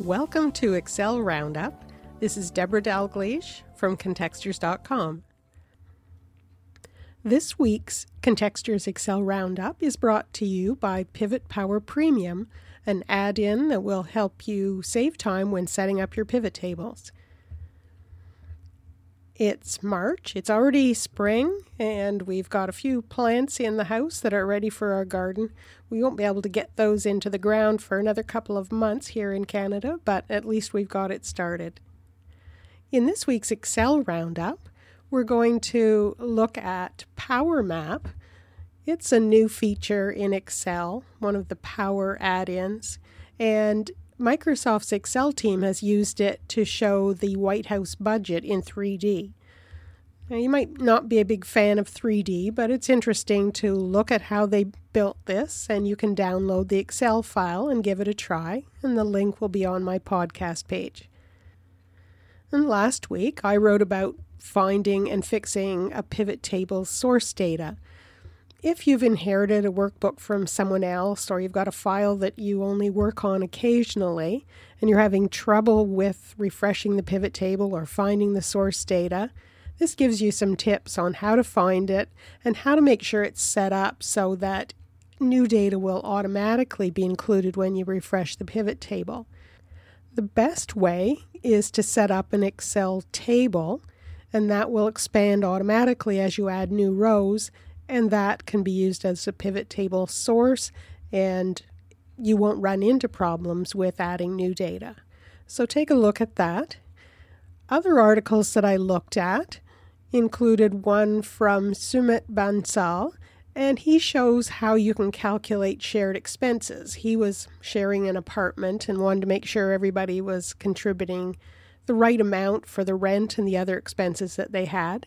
Welcome to Excel Roundup. This is Debra Dalgleish from Contextures.com. This week's Contextures Excel Roundup is brought to you by Pivot Power Premium, an add in that will help you save time when setting up your pivot tables. It's March, it's already spring, and we've got a few plants in the house that are ready for our garden. We won't be able to get those into the ground for another couple of months here in Canada, but at least we've got it started. In this week's Excel Roundup, we're going to look at Power Map. It's a new feature in Excel, one of the Power add ins, and Microsoft's Excel team has used it to show the White House budget in 3D. Now, you might not be a big fan of 3D, but it's interesting to look at how they built this, and you can download the Excel file and give it a try, and the link will be on my podcast page. And last week, I wrote about finding and fixing a pivot table source data if you've inherited a workbook from someone else or you've got a file that you only work on occasionally and you're having trouble with refreshing the pivot table or finding the source data, this gives you some tips on how to find it and how to make sure it's set up so that new data will automatically be included when you refresh the pivot table. The best way is to set up an Excel table, and that will expand automatically as you add new rows and that can be used as a pivot table source and you won't run into problems with adding new data. So take a look at that. Other articles that I looked at included one from Sumit Bansal, and he shows how you can calculate shared expenses. He was sharing an apartment and wanted to make sure everybody was contributing the right amount for the rent and the other expenses that they had.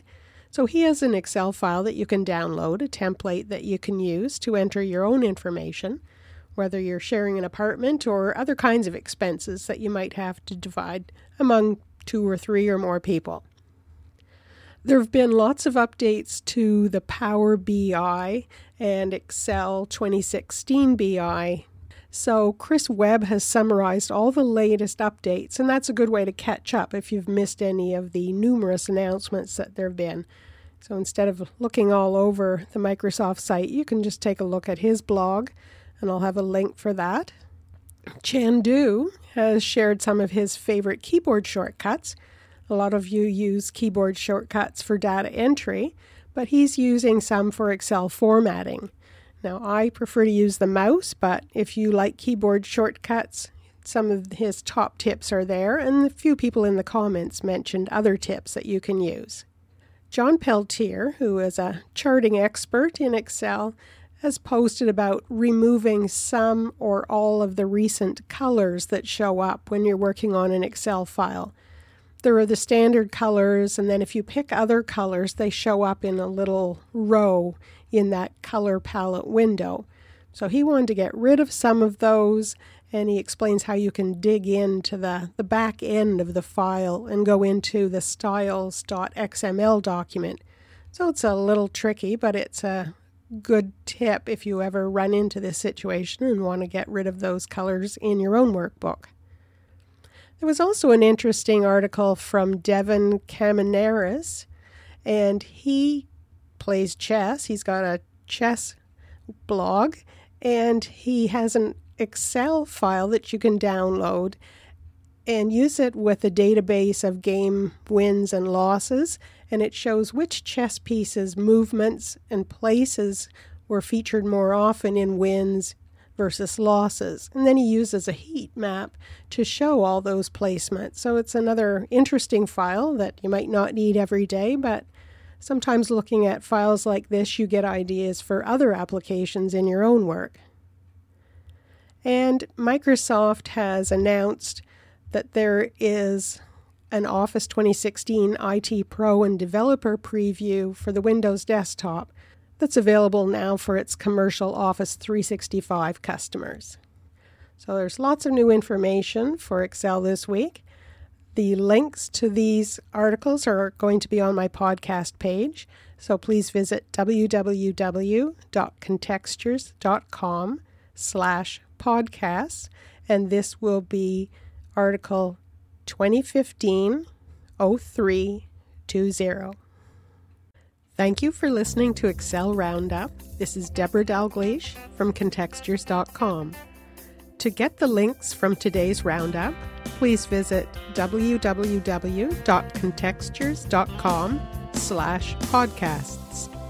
So he has an Excel file that you can download, a template that you can use to enter your own information, whether you're sharing an apartment or other kinds of expenses that you might have to divide among two or three or more people. There have been lots of updates to the Power BI and Excel 2016 BI. So, Chris Webb has summarized all the latest updates, and that's a good way to catch up if you've missed any of the numerous announcements that there have been. So, instead of looking all over the Microsoft site, you can just take a look at his blog, and I'll have a link for that. Chandoo has shared some of his favorite keyboard shortcuts. A lot of you use keyboard shortcuts for data entry, but he's using some for Excel formatting. Now, I prefer to use the mouse, but if you like keyboard shortcuts, some of his top tips are there, and a few people in the comments mentioned other tips that you can use. Jon Peltier, who is a charting expert in Excel, has posted about removing some or all of the recent colors that show up when you're working on an Excel file. There are the standard colors, and then if you pick other colors, they show up in a little row in that color palette window. So he wanted to get rid of some of those, and he explains how you can dig into the, the back end of the file and go into the styles.xml document. So it's a little tricky, but it's a good tip if you ever run into this situation and want to get rid of those colors in your own workbook. There was also an interesting article from Devin Kamanaris, and he plays chess. He's got a chess blog, and he has an Excel file that you can download and use it with a database of game wins and losses, and it shows which chess pieces, movements, and places were featured more often in wins versus losses. And then he uses a heat map to show all those placements. So it's another interesting file that you might not need every day, but Sometimes looking at files like this, you get ideas for other applications in your own work. And Microsoft has announced that there is an Office 2016 IT Pro and Developer preview for the Windows desktop that's available now for its commercial Office 365 customers. So there's lots of new information for Excel this week. The links to these articles are going to be on my podcast page, so please visit www.contextures.com slash podcasts, and this will be Article 2015 0320. Thank you for listening to Excel Roundup. This is Debra Dalgleish from contextures.com. To get the links from today's roundup, please visit www.contextures.com slash podcasts.